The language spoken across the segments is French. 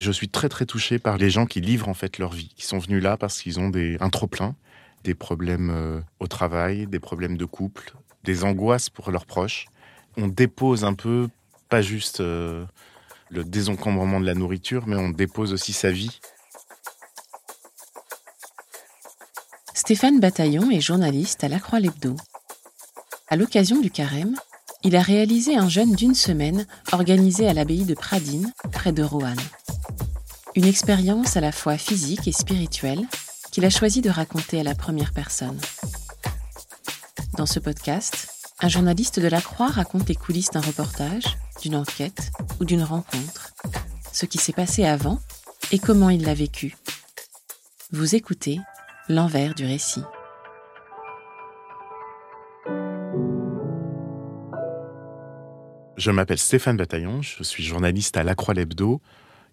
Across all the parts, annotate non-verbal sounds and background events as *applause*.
Je suis très très touché par les gens qui livrent en fait leur vie, qui sont venus là parce qu'ils ont des, un trop-plein, des problèmes euh, au travail, des problèmes de couple, des angoisses pour leurs proches. On dépose un peu, pas juste euh, le désencombrement de la nourriture, mais on dépose aussi sa vie. Stéphane Bataillon est journaliste à La Croix l'Hebdo. À l'occasion du carême, il a réalisé un jeûne d'une semaine organisé à l'abbaye de Pradine, près de Roanne. Une expérience à la fois physique et spirituelle qu'il a choisi de raconter à la première personne. Dans ce podcast, un journaliste de la Croix raconte les coulisses d'un reportage, d'une enquête ou d'une rencontre, ce qui s'est passé avant et comment il l'a vécu. Vous écoutez l'envers du récit. Je m'appelle Stéphane Bataillon, je suis journaliste à La Croix l'Hebdo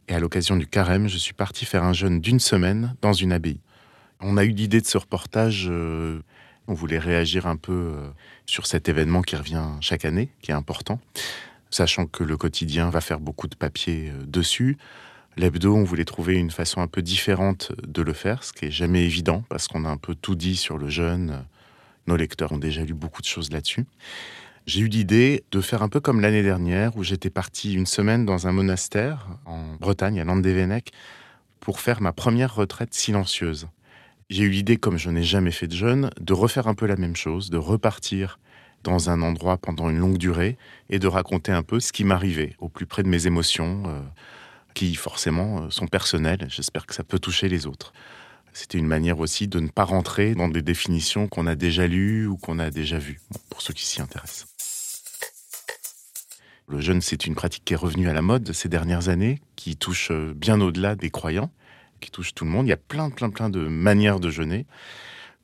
et à l'occasion du carême, je suis parti faire un jeûne d'une semaine dans une abbaye. On a eu l'idée de ce reportage, euh, on voulait réagir un peu euh, sur cet événement qui revient chaque année, qui est important, sachant que le quotidien va faire beaucoup de papier euh, dessus. L'hebdo, on voulait trouver une façon un peu différente de le faire, ce qui est jamais évident parce qu'on a un peu tout dit sur le jeûne. Nos lecteurs ont déjà lu beaucoup de choses là-dessus j'ai eu l'idée de faire un peu comme l'année dernière où j'étais parti une semaine dans un monastère en Bretagne, à Landévennec, pour faire ma première retraite silencieuse. J'ai eu l'idée, comme je n'ai jamais fait de jeûne, de refaire un peu la même chose, de repartir dans un endroit pendant une longue durée et de raconter un peu ce qui m'arrivait au plus près de mes émotions, euh, qui forcément euh, sont personnelles. J'espère que ça peut toucher les autres. C'était une manière aussi de ne pas rentrer dans des définitions qu'on a déjà lues ou qu'on a déjà vues, pour ceux qui s'y intéressent. Le jeûne, c'est une pratique qui est revenue à la mode ces dernières années, qui touche euh, bien au-delà des croyants, qui touche tout le monde. Il y a plein, plein, plein de manières de jeûner.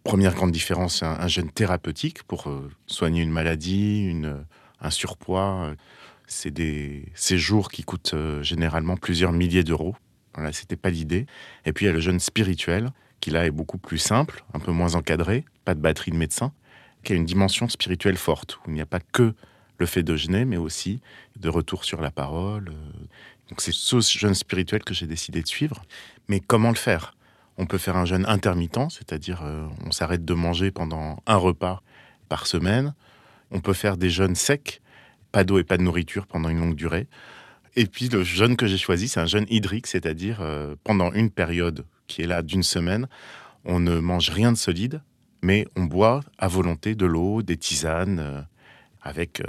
Première grande différence, un, un jeûne thérapeutique pour euh, soigner une maladie, euh, un surpoids. C'est des séjours qui coûtent généralement plusieurs milliers d'euros. Voilà, c'était pas l'idée. Et puis il y a le jeûne spirituel, qui là est beaucoup plus simple, un peu moins encadré, pas de batterie de médecin, qui a une dimension spirituelle forte, où il n'y a pas que le fait de jeûner, mais aussi de retour sur la parole. Donc c'est ce jeûne spirituel que j'ai décidé de suivre. Mais comment le faire? On peut faire un jeûne intermittent, c'est-à-dire euh, on s'arrête de manger pendant un repas par semaine. On peut faire des jeûnes secs, pas d'eau et pas de nourriture pendant une longue durée. Et puis le jeûne que j'ai choisi, c'est un jeûne hydrique, c'est-à-dire euh, pendant une période qui est là d'une semaine, on ne mange rien de solide, mais on boit à volonté de l'eau, des tisanes, euh, avec, euh,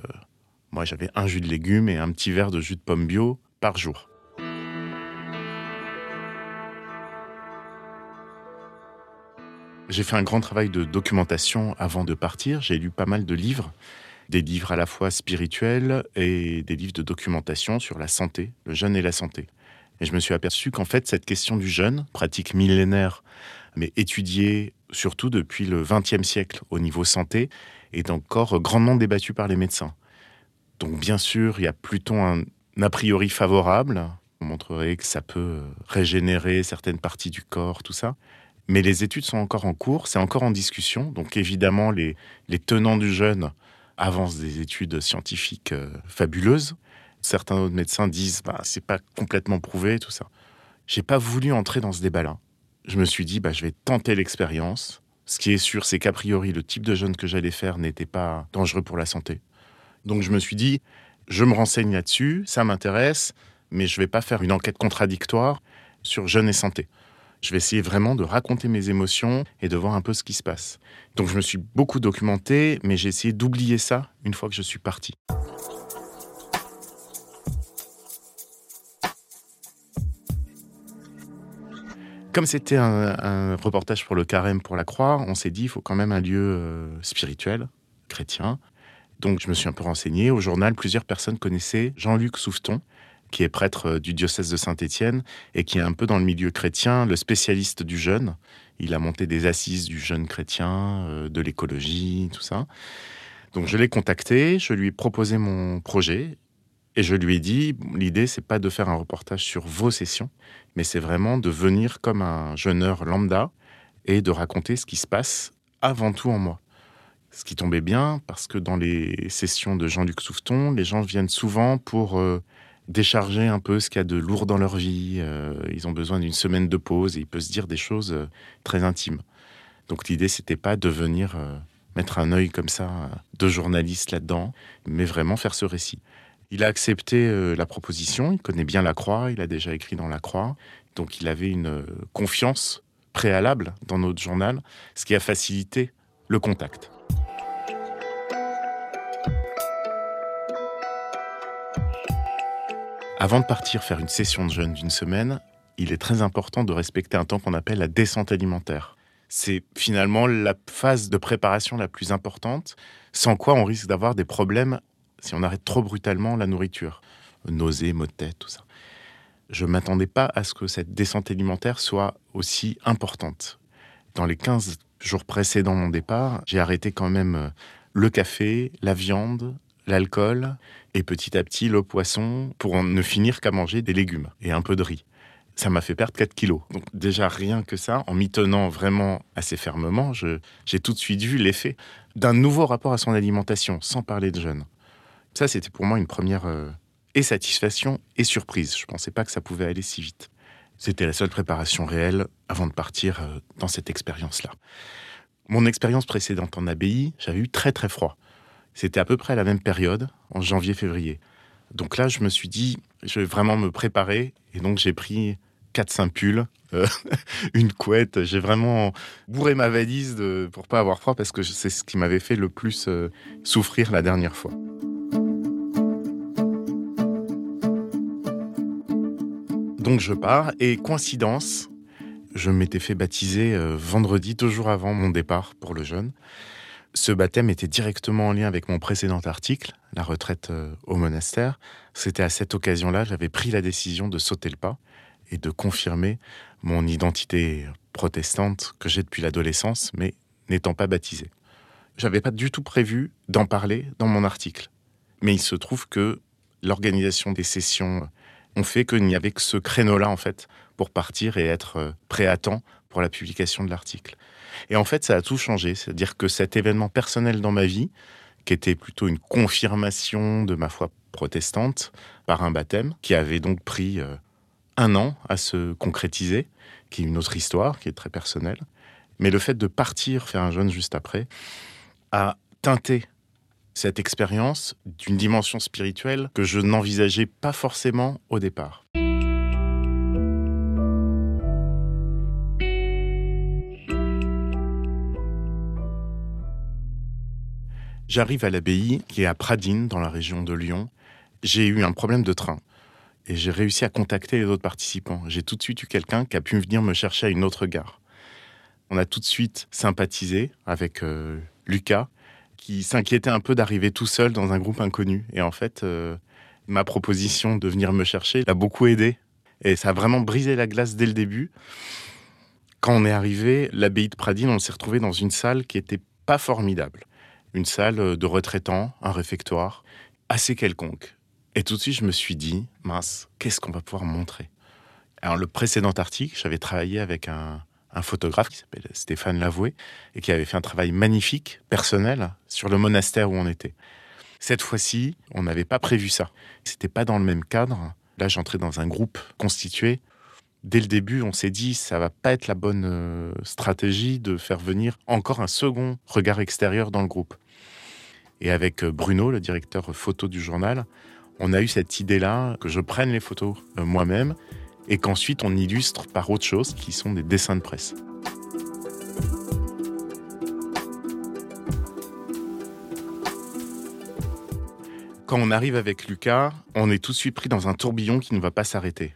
moi j'avais un jus de légumes et un petit verre de jus de pomme bio par jour. J'ai fait un grand travail de documentation avant de partir. J'ai lu pas mal de livres, des livres à la fois spirituels et des livres de documentation sur la santé, le jeûne et la santé. Et je me suis aperçu qu'en fait, cette question du jeûne, pratique millénaire, mais étudiée surtout depuis le XXe siècle au niveau santé, est encore grandement débattu par les médecins. Donc bien sûr, il y a plutôt un a priori favorable. On montrerait que ça peut régénérer certaines parties du corps, tout ça. Mais les études sont encore en cours, c'est encore en discussion. Donc évidemment, les, les tenants du jeûne avancent des études scientifiques euh, fabuleuses. Certains autres médecins disent bah c'est pas complètement prouvé tout ça. J'ai pas voulu entrer dans ce débat-là. Je me suis dit bah je vais tenter l'expérience. Ce qui est sûr, c'est qu'a priori, le type de jeûne que j'allais faire n'était pas dangereux pour la santé. Donc je me suis dit, je me renseigne là-dessus, ça m'intéresse, mais je vais pas faire une enquête contradictoire sur jeûne et santé. Je vais essayer vraiment de raconter mes émotions et de voir un peu ce qui se passe. Donc je me suis beaucoup documenté, mais j'ai essayé d'oublier ça une fois que je suis parti. Comme c'était un, reportage pour le carême pour la croix, on s'est dit il faut quand même un lieu euh, spirituel, chrétien. Donc je me suis un peu renseigné. Au journal, plusieurs personnes connaissaient Jean-Luc Souveton, qui est prêtre euh, du diocèse de Saint-Étienne et qui est un peu dans le milieu chrétien, le spécialiste du jeûne. Il a monté des assises du jeûne chrétien, euh, de l'écologie, tout ça. Donc je l'ai contacté, je lui ai proposé mon projet et je lui ai dit, l'idée, c'est pas de faire un reportage sur vos sessions, mais c'est vraiment de venir comme un jeûneur lambda et de raconter ce qui se passe avant tout en moi. Ce qui tombait bien, parce que dans les sessions de Jean-Luc Souveton, les gens viennent souvent pour euh, décharger un peu ce qu'il y a de lourd dans leur vie. ils ont besoin d'une semaine de pause et il peut se dire des choses très intimes. Donc l'idée, c'était pas de venir mettre un œil comme ça de journaliste là-dedans, mais vraiment faire ce récit. Il a accepté la proposition, il connaît bien la Croix, il a déjà écrit dans la Croix, donc il avait une confiance préalable dans notre journal, ce qui a facilité le contact. Avant de partir faire une session de jeûne d'une semaine, il est très important de respecter un temps qu'on appelle la descente alimentaire. C'est finalement la phase de préparation la plus importante, sans quoi on risque d'avoir des problèmes si on arrête trop brutalement la nourriture. Nausées, maux de tête, tout ça. Je ne m'attendais pas à ce que cette descente alimentaire soit aussi importante. Dans les 15 jours précédant mon départ, j'ai arrêté quand même euh, le café, la viande, l'alcool et petit à petit le poisson pour ne finir qu'à manger des légumes et un peu de riz. Ça m'a fait perdre 4 kilos. Donc déjà rien que ça, en m'y tenant vraiment assez fermement, j'ai tout de suite vu l'effet d'un nouveau rapport à son alimentation, sans parler de jeûne. Ça, c'était pour moi une première euh, et satisfaction et surprise. Je ne pensais pas que ça pouvait aller si vite. C'était la seule préparation réelle avant de partir euh, dans cette expérience-là. Mon expérience précédente en abbaye, j'avais eu très très froid. C'était à peu près à la même période, en janvier-février. Donc là, je me suis dit, je vais vraiment me préparer. Et donc, j'ai pris 4-5 pulls, euh, *laughs* une couette. J'ai vraiment bourré ma valise de, pour pas avoir froid parce que c'est ce qui m'avait fait le plus euh, souffrir la dernière fois. Donc je pars et coïncidence, je m'étais fait baptiser euh, vendredi, deux jours avant mon départ pour le jeûne. Ce baptême était directement en lien avec mon précédent article, la retraite euh, au monastère. C'était à cette occasion-là, j'avais pris la décision de sauter le pas et de confirmer mon identité protestante que j'ai depuis l'adolescence, mais n'étant pas baptisé. J'avais pas du tout prévu d'en parler dans mon article. Mais il se trouve que l'organisation des sessions ont fait qu'il n'y avait que ce créneau-là, en fait, pour partir et être euh, prêt à temps pour la publication de l'article. Et en fait, ça a tout changé. C'est-à-dire que cet événement personnel dans ma vie, qui était plutôt une confirmation de ma foi protestante par un baptême, qui avait donc pris euh, un an à se concrétiser, qui est une autre histoire, qui est très personnelle. Mais le fait de partir faire un jeûne juste après a teinté cette expérience d'une dimension spirituelle que je n'envisageais pas forcément au départ. J'arrive à l'abbaye qui est à Pradines, dans la région de Lyon. J'ai eu un problème de train et j'ai réussi à contacter les autres participants. J'ai tout de suite eu quelqu'un qui a pu venir me chercher à une autre gare. On a tout de suite sympathisé avec euh, Lucas, qui s'inquiétait un peu d'arriver tout seul dans un groupe inconnu. Et en fait, euh, ma proposition de venir me chercher l'a beaucoup aidé. Et ça a vraiment brisé la glace dès le début. Quand on est arrivé, l'abbaye de Pradines, on s'est retrouvé dans une salle qui était pas formidable une salle de retraitants, un réfectoire, assez quelconque. Et tout de suite, je me suis dit, mince, qu'est-ce qu'on va pouvoir montrer? Alors, le précédent article, j'avais travaillé avec un, photographe qui s'appelle Stéphane Lavoué et qui avait fait un travail magnifique, personnel, sur le monastère où on était. Cette fois-ci, on n'avait pas prévu ça. C'était pas dans le même cadre. Là, j'entrais dans un groupe constitué dès le début, on s'est dit ça va pas être la bonne euh, stratégie de faire venir encore un second regard extérieur dans le groupe. Et avec euh, Bruno, le directeur photo du journal, on a eu cette idée-là que je prenne les photos euh, moi-même et qu'ensuite on illustre par autre chose qui sont des dessins de presse. Quand on arrive avec Lucas, on est tout de suite pris dans un tourbillon qui ne va pas s'arrêter.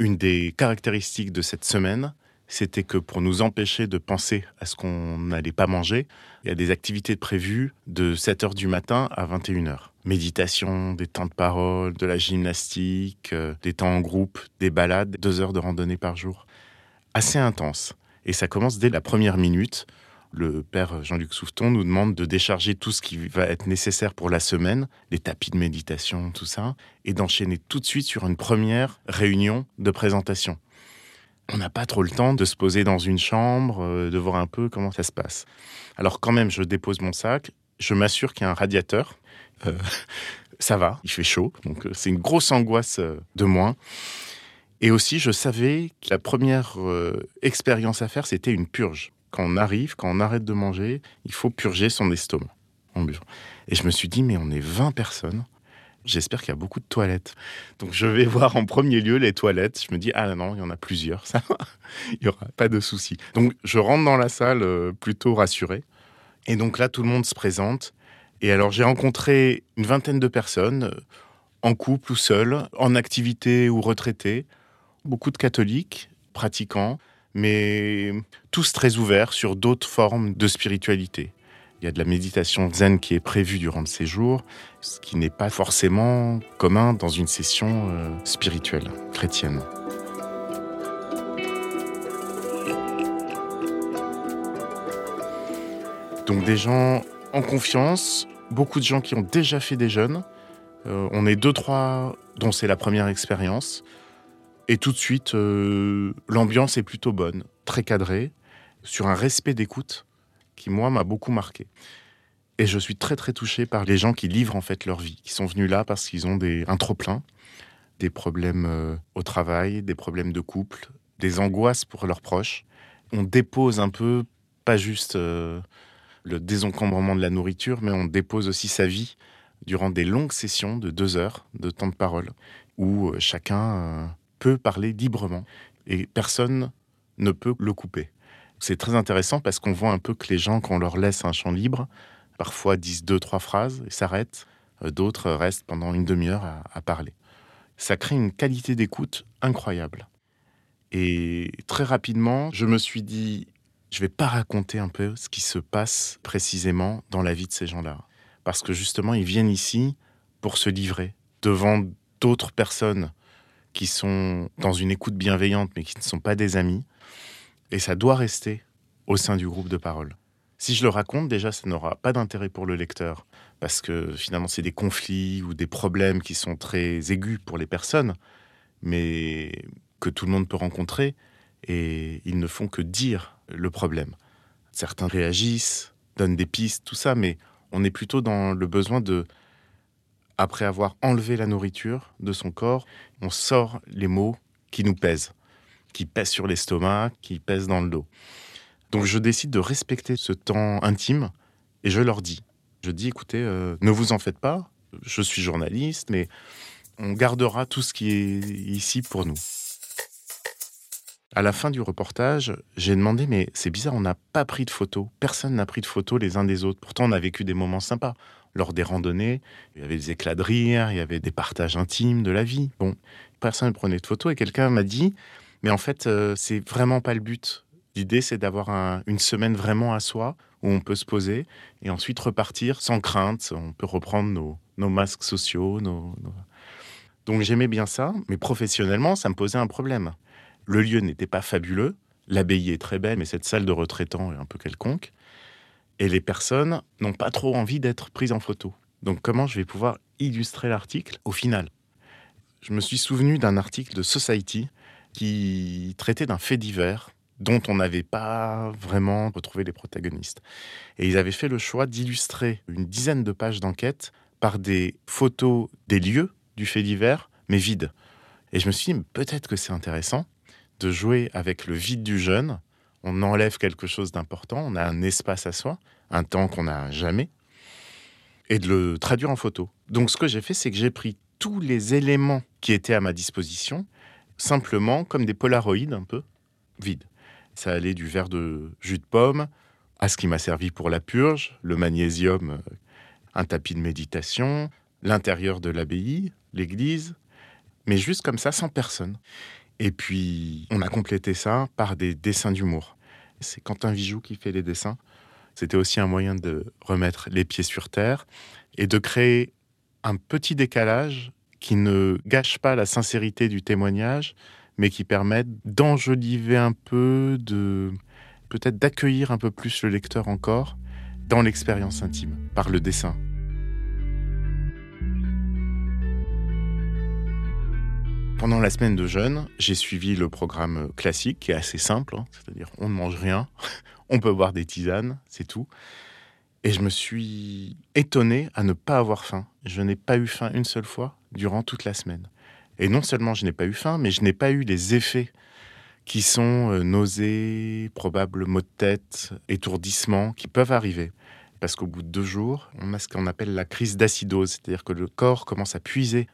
Une des caractéristiques de cette semaine, c'était que pour nous empêcher de penser à ce qu'on n'allait pas manger, il y a des activités prévues de 7h du matin à 21h. Méditation, des temps de parole, de la gymnastique, euh, des temps en groupe, des balades, deux heures de randonnée par jour. Assez intense. Et ça commence dès la première minute le père Jean-Luc Souffeton nous demande de décharger tout ce qui va être nécessaire pour la semaine, les tapis de méditation, tout ça, et d'enchaîner tout de suite sur une première réunion de présentation. On n'a pas trop le temps de se poser dans une chambre, euh, de voir un peu comment ça se passe. Alors quand même, je dépose mon sac, je m'assure qu'il y a un radiateur. Euh, *laughs* ça va, il fait chaud, donc euh, c'est une grosse angoisse de moins. Et aussi, je savais que la première expérience à faire, c'était une purge. Quand on arrive, quand on arrête de manger, il faut purger son estomac en buvant. Et je me suis dit, mais on est 20 personnes. J'espère qu'il y a beaucoup de toilettes. Donc je vais *laughs* voir en premier lieu les toilettes. Je me dis, ah non, il y en a plusieurs, ça *laughs* il n'y aura pas de souci. Donc je rentre dans la salle plutôt rassuré. Et donc là, tout le monde se présente. Et alors, j'ai rencontré une vingtaine de personnes, euh, en couple ou seul, en activité ou retraités, beaucoup de catholiques, pratiquants, mais tous très ouverts sur d'autres formes de spiritualité. Il y a de la méditation zen qui est prévue durant ces jours, ce qui n'est pas forcément commun dans une session euh, spirituelle chrétienne. Donc des gens en confiance, beaucoup de gens qui ont déjà fait des jeunes. Euh, on est deux, trois dont c'est la première expérience. Et tout de suite, euh, l'ambiance est plutôt bonne, très cadrée, sur un respect d'écoute qui, moi, m'a beaucoup marqué. Et je suis très, très touché par les gens qui livrent en fait leur vie, qui sont venus là parce qu'ils ont des, un trop-plein, des problèmes euh, au travail, des problèmes de couple, des angoisses pour leurs proches. On dépose un peu, pas juste le désencombrement de la nourriture, mais on dépose aussi sa vie durant des longues sessions de deux heures de temps de parole, où euh, chacun euh, peut parler librement et personne ne peut le couper. C'est très intéressant parce qu'on voit un peu que les gens, quand on leur laisse un champ libre, parfois disent deux, trois phrases et s'arrêtent, euh, d'autres restent pendant une demi-heure à, à parler. Ça crée une qualité d'écoute incroyable. Et très rapidement, je me suis dit, je vais pas raconter un peu ce qui se passe précisément dans la vie de ces gens-là. Parce que justement, ils viennent ici pour se livrer devant d'autres personnes qui sont dans une écoute bienveillante mais qui ne sont pas des amis. Et ça doit rester au sein du groupe de parole. Si je le raconte, déjà, ça n'aura pas d'intérêt pour le lecteur, parce que finalement, c'est des conflits ou des problèmes qui sont très aigus pour les personnes, mais que tout le monde peut rencontrer, et ils ne font que dire le problème. Certains réagissent, donnent des pistes, tout ça, mais on est plutôt dans le besoin de, après avoir enlevé la nourriture de son corps, on sort les mots qui nous pèsent, qui pèsent sur l'estomac, qui pèsent dans le dos. Donc je décide de respecter ce temps intime et je leur dis, je dis écoutez, euh, ne vous en faites pas, je suis journaliste, mais on gardera tout ce qui est ici pour nous. À la fin du reportage, j'ai demandé, mais c'est bizarre, on n'a pas pris de photos. Personne n'a pris de photos les uns des autres. Pourtant, on a vécu des moments sympas. Lors des randonnées, il y avait des éclats de rire, il y avait des partages intimes de la vie. Bon, personne ne prenait de photos et quelqu'un m'a dit, mais en fait, euh, c'est vraiment pas le but. L'idée, c'est d'avoir une semaine vraiment à soi, où on peut se poser et ensuite repartir sans crainte. On peut reprendre nos, masques sociaux. Donc j'aimais bien ça, mais professionnellement, ça me posait un problème. Le lieu n'était pas fabuleux. L'abbaye est très belle, mais cette salle de retraitants est un peu quelconque. Et les personnes n'ont pas trop envie d'être prises en photo. Donc comment je vais pouvoir illustrer l'article au final? Je me suis souvenu d'un article de Society qui traitait d'un fait divers dont on n'avait pas vraiment retrouvé les protagonistes. Et ils avaient fait le choix d'illustrer une dizaine de pages d'enquête par des photos des lieux du fait divers, mais vides. Et je me suis dit, peut-être que c'est intéressant de jouer avec le vide du jeune. On enlève quelque chose d'important, on a un espace à soi, un temps qu'on n'a jamais, et de le traduire en photo. Donc ce que j'ai fait, c'est que j'ai pris tous les éléments qui étaient à ma disposition, simplement comme des polaroïdes un peu vides. Ça allait du verre de jus de pomme à ce qui m'a servi pour la purge, le magnésium, euh, un tapis de méditation, l'intérieur de l'abbaye, l'église, mais juste comme ça, sans personne. Et puis, on a complété ça par des dessins d'humour. C'est Quentin Vijoux qui fait les dessins. C'était aussi un moyen de remettre les pieds sur terre et de créer un petit décalage qui ne gâche pas la sincérité du témoignage, mais qui permet d'enjoliver un peu, de peut-être d'accueillir un peu plus le lecteur encore dans l'expérience intime, par le dessin. Pendant la semaine de jeûne, j'ai suivi le programme classique qui est assez simple, hein, c'est-à-dire on ne mange rien, *laughs* on peut boire des tisanes, c'est tout. Et je me suis étonné à ne pas avoir faim. Je n'ai pas eu faim une seule fois durant toute la semaine. Et non seulement je n'ai pas eu faim, mais je n'ai pas eu les effets qui sont euh, nausées, probables maux de tête, étourdissements, qui peuvent arriver. Parce qu'au bout de deux jours, on a ce qu'on appelle la crise d'acidose, c'est-à-dire que le corps commence à puiser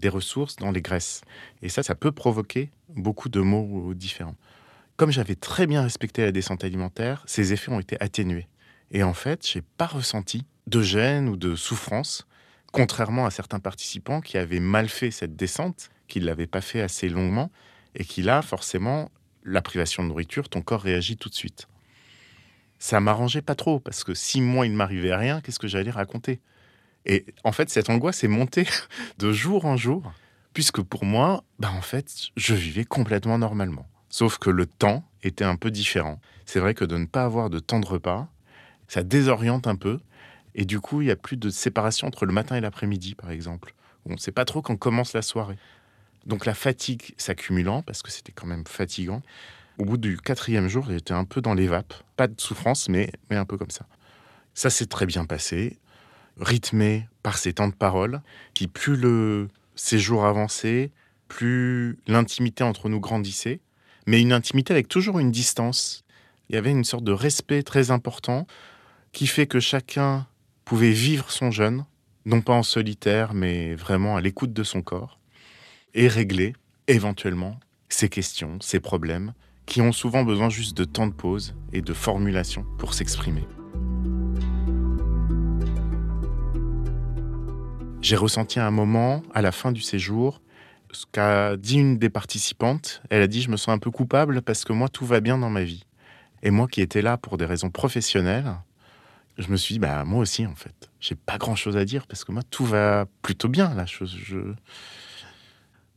des ressources dans les graisses. Et ça, ça peut provoquer beaucoup de maux différents. Comme j'avais très bien respecté la descente alimentaire, ces effets ont été atténués. Et en fait, j'ai pas ressenti de gêne ou de souffrance, contrairement à certains participants qui avaient mal fait cette descente, qui ne l'avaient pas fait assez longuement, et qui là, forcément, la privation de nourriture, ton corps réagit tout de suite. Ça m'arrangeait pas trop, parce que si moi il m'arrivait rien, qu'est-ce que j'allais raconter? Et en fait, cette angoisse est montée *laughs* de jour en jour, puisque pour moi, bah en fait, je vivais complètement normalement. Sauf que le temps était un peu différent. C'est vrai que de ne pas avoir de temps de repas, ça désoriente un peu. Et du coup, il n'y a plus de séparation entre le matin et l'après-midi, par exemple. On ne sait pas trop quand commence la soirée. Donc la fatigue s'accumulant, parce que c'était quand même fatigant, au bout du quatrième jour, j'étais un peu dans les vapes. Pas de souffrance, mais, mais un peu comme ça. Ça s'est très bien passé, rythmé par ces temps de parole, qui plus le séjour avançait, plus l'intimité entre nous grandissait, mais une intimité avec toujours une distance. Il y avait une sorte de respect très important qui fait que chacun pouvait vivre son jeûne, non pas en solitaire, mais vraiment à l'écoute de son corps et régler éventuellement ces questions, ces problèmes, qui ont souvent besoin juste de temps de pause et de formulation pour s'exprimer. J'ai ressenti un moment, à la fin du séjour, ce qu'a dit une des participantes. Elle a dit Je me sens un peu coupable parce que moi, tout va bien dans ma vie. Et moi qui étais là pour des raisons professionnelles, je me suis dit Bah, moi aussi, en fait. J'ai pas grand chose à dire parce que moi, tout va plutôt bien.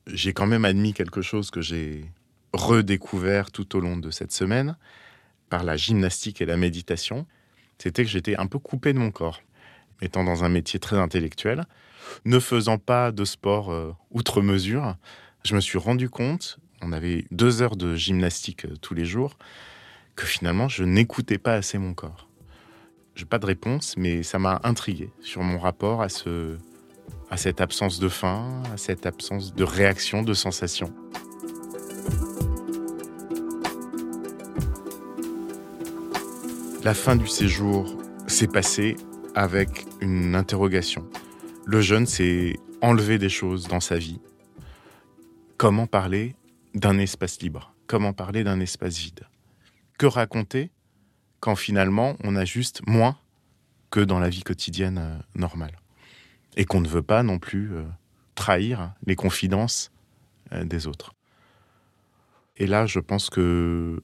J'ai quand même admis quelque chose que j'ai redécouvert tout au long de cette semaine par la gymnastique et la méditation, c'était que j'étais un peu coupé de mon corps. Étant dans un métier très intellectuel, ne faisant pas de sport euh, outre mesure, je me suis rendu compte, on avait deux heures de gymnastique euh, tous les jours, que finalement je n'écoutais pas assez mon corps. Je n'ai pas de réponse, mais ça m'a intrigué sur mon rapport à ce, à cette absence de faim, à cette absence de réaction, de sensation. La fin du séjour s'est passée avec une interrogation. Le jeune s'est enlevé des choses dans sa vie. Comment parler d'un espace libre? Comment parler d'un espace vide? Que raconter quand finalement on a juste moins que dans la vie quotidienne euh, normale? Et qu'on ne veut pas non plus euh, trahir les confidences euh, des autres. Et là, je pense que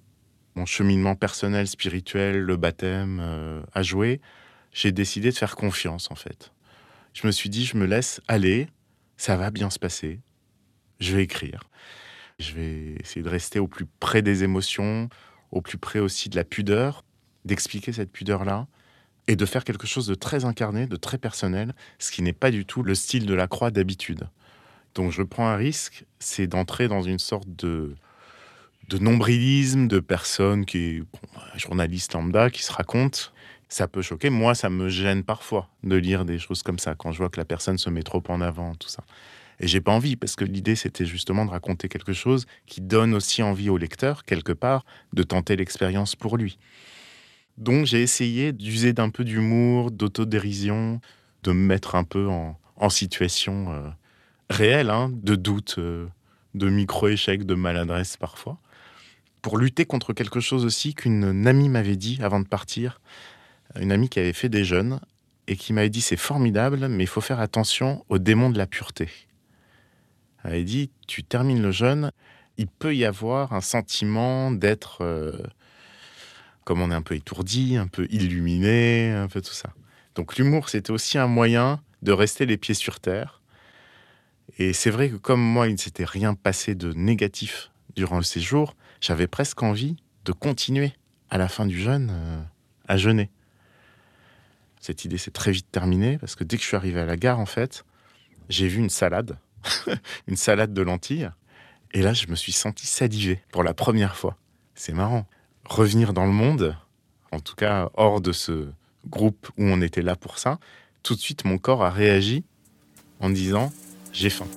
mon cheminement personnel, spirituel, le baptême a joué. J'ai décidé de faire confiance, en fait. Je me suis dit, je me laisse aller, ça va bien se passer. Je vais écrire. Je vais essayer de rester au plus près des émotions, au plus près aussi de la pudeur, d'expliquer cette pudeur-là, et de faire quelque chose de très incarné, de très personnel, ce qui n'est pas du tout le style de la croix d'habitude. Donc je prends un risque, c'est d'entrer dans une sorte de, de nombrilisme, de personnes qui, bon, journaliste lambda, qui se racontent. Ça peut choquer. Moi, ça me gêne parfois de lire des choses comme ça, quand je vois que la personne se met trop en avant, tout ça. Et j'ai pas envie, parce que l'idée, c'était justement de raconter quelque chose qui donne aussi envie au lecteur, quelque part, de tenter l'expérience pour lui. Donc j'ai essayé d'user d'un peu d'humour, d'autodérision, de me mettre un peu en, situation euh, réelle, hein, de doute, euh, de micro-échecs, de maladresse parfois, pour lutter contre quelque chose aussi qu'une amie m'avait dit avant de partir, une amie qui avait fait des jeûnes et qui m'avait dit c'est formidable, mais il faut faire attention au démon de la pureté. Elle avait dit tu termines le jeûne, il peut y avoir un sentiment d'être... Euh, comme on est un peu étourdi, un peu illuminé, un peu tout ça. Donc l'humour, c'était aussi un moyen de rester les pieds sur terre. Et c'est vrai que comme moi, il ne s'était rien passé de négatif durant le séjour, j'avais presque envie de continuer à la fin du jeûne euh, à jeûner. Cette idée s'est très vite terminée parce que dès que je suis arrivé à la gare, en fait, j'ai vu une salade, *laughs* une salade de lentilles. Et là, je me suis senti saliver pour la première fois. C'est marrant revenir dans le monde, en tout cas hors de ce groupe où on était là pour ça, tout de suite mon corps a réagi en disant j'ai faim.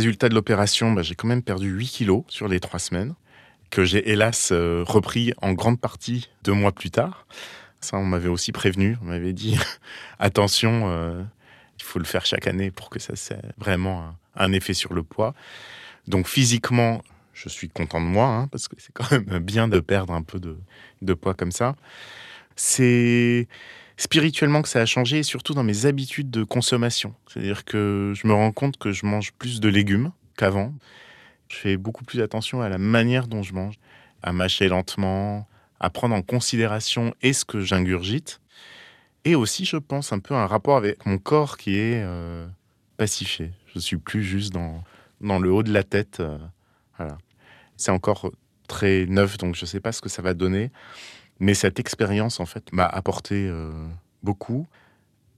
Résultat de l'opération, bah, j'ai quand même perdu 8 kilos sur les trois semaines, que j'ai hélas euh, repris en grande partie deux mois plus tard. Ça, on m'avait aussi prévenu, on m'avait dit *laughs* attention, euh, il faut le faire chaque année pour que ça ait vraiment un, effet sur le poids. Donc physiquement, je suis content de moi, hein, parce que c'est quand même bien de perdre un peu de, de poids comme ça. C'est spirituellement que ça a changé, et surtout dans mes habitudes de consommation. C'est-à-dire que je me rends compte que je mange plus de légumes qu'avant. Je fais beaucoup plus attention à la manière dont je mange, à mâcher lentement, à prendre en considération est ce que j'ingurgite. Et aussi, je pense, un peu un rapport avec mon corps qui est euh, pacifié. Je suis plus juste dans, dans le haut de la tête. Euh, voilà. C'est encore très neuf, donc je ne sais pas ce que ça va donner. Mais cette expérience, en fait, m'a apporté euh, beaucoup,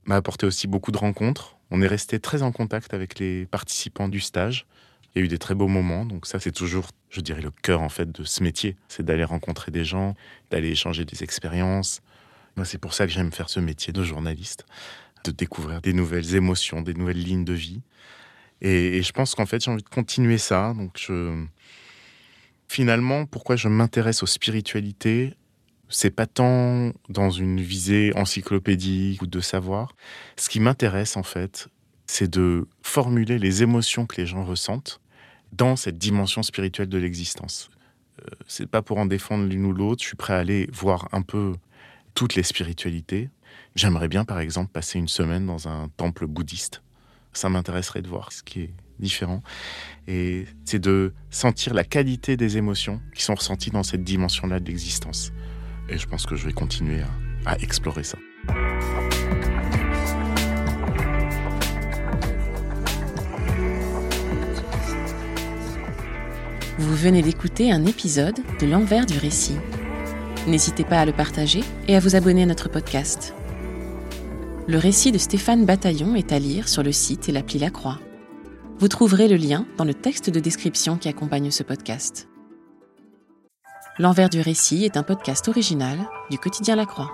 m'a apporté aussi beaucoup de rencontres. On est resté très en contact avec les participants du stage. Il y a eu des très beaux moments, donc ça c'est toujours, je dirais, le cœur en fait de ce métier, c'est d'aller rencontrer des gens, d'aller échanger des expériences. Moi, c'est pour ça que j'aime faire ce métier de journaliste, de découvrir des nouvelles émotions, des nouvelles lignes de vie. Et, je pense qu'en fait, j'ai envie de continuer ça. Donc, finalement, pourquoi je m'intéresse aux spiritualités c'est pas tant dans une visée encyclopédique ou de savoir. Ce qui m'intéresse en fait, c'est de formuler les émotions que les gens ressentent dans cette dimension spirituelle de l'existence. Euh, c'est pas pour en défendre l'une ou l'autre, je suis prêt à aller voir un peu toutes les spiritualités. J'aimerais bien par exemple passer une semaine dans un temple bouddhiste. Ça m'intéresserait de voir ce qui est différent. Et c'est de sentir la qualité des émotions qui sont ressenties dans cette dimension-là de l'existence. Et je pense que je vais continuer à, explorer ça. Vous venez d'écouter un épisode de L'envers du récit. N'hésitez pas à le partager et à vous abonner à notre podcast. Le récit de Stéphane Bataillon est à lire sur le site et l'appli La Croix. Vous trouverez le lien dans le texte de description qui accompagne ce podcast. L'envers du récit est un podcast original du quotidien La Croix.